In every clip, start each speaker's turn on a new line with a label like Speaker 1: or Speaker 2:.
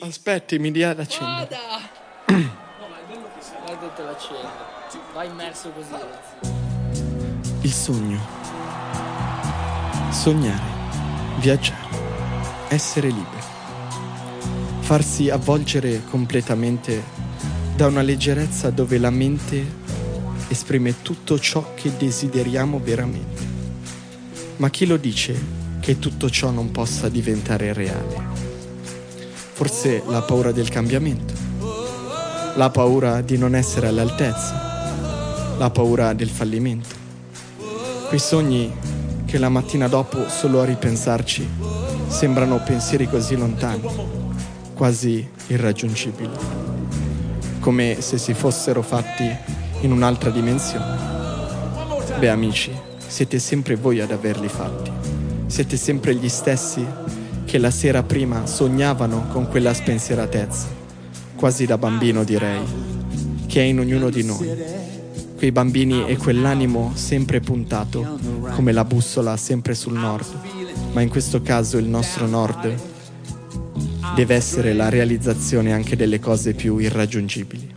Speaker 1: Aspetti, mi dia l'accendere.
Speaker 2: Vada! no, ma è bello che se hai detto l'accendo. Va immerso così.
Speaker 1: Il sogno. Sognare. Viaggiare. Essere liberi. Farsi avvolgere completamente da una leggerezza dove la mente esprime tutto ciò che desideriamo veramente. Ma chi lo dice che tutto ciò non possa diventare reale? Forse la paura del cambiamento, la paura di non essere all'altezza, la paura del fallimento. Quei sogni che la mattina dopo, solo a ripensarci, sembrano pensieri così lontani, quasi irraggiungibili, come se si fossero fatti in un'altra dimensione. Beh amici, siete sempre voi ad averli fatti, siete sempre gli stessi che la sera prima sognavano con quella spensieratezza, quasi da bambino direi, che è in ognuno di noi. Quei bambini e quell'animo sempre puntato, come la bussola sempre sul nord, ma in questo caso il nostro nord deve essere la realizzazione anche delle cose più irraggiungibili,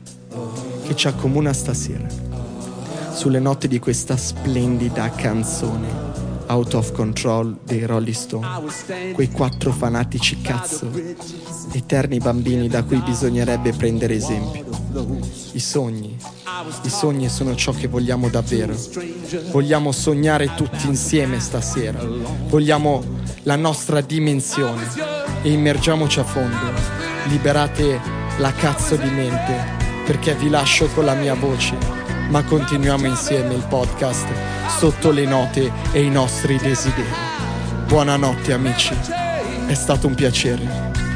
Speaker 1: che ci accomuna stasera, sulle note di questa splendida canzone Out of Control dei Rolling Stone, quei quattro fanatici cazzo, eterni bambini da cui bisognerebbe prendere esempio. I sogni, i sogni sono ciò che vogliamo davvero. Vogliamo sognare tutti insieme stasera, vogliamo la nostra dimensione e immergiamoci a fondo. Liberate la cazzo di mente perché vi lascio con la mia voce ma continuiamo insieme il podcast sotto le note e i nostri desideri. Buonanotte amici, è stato un piacere.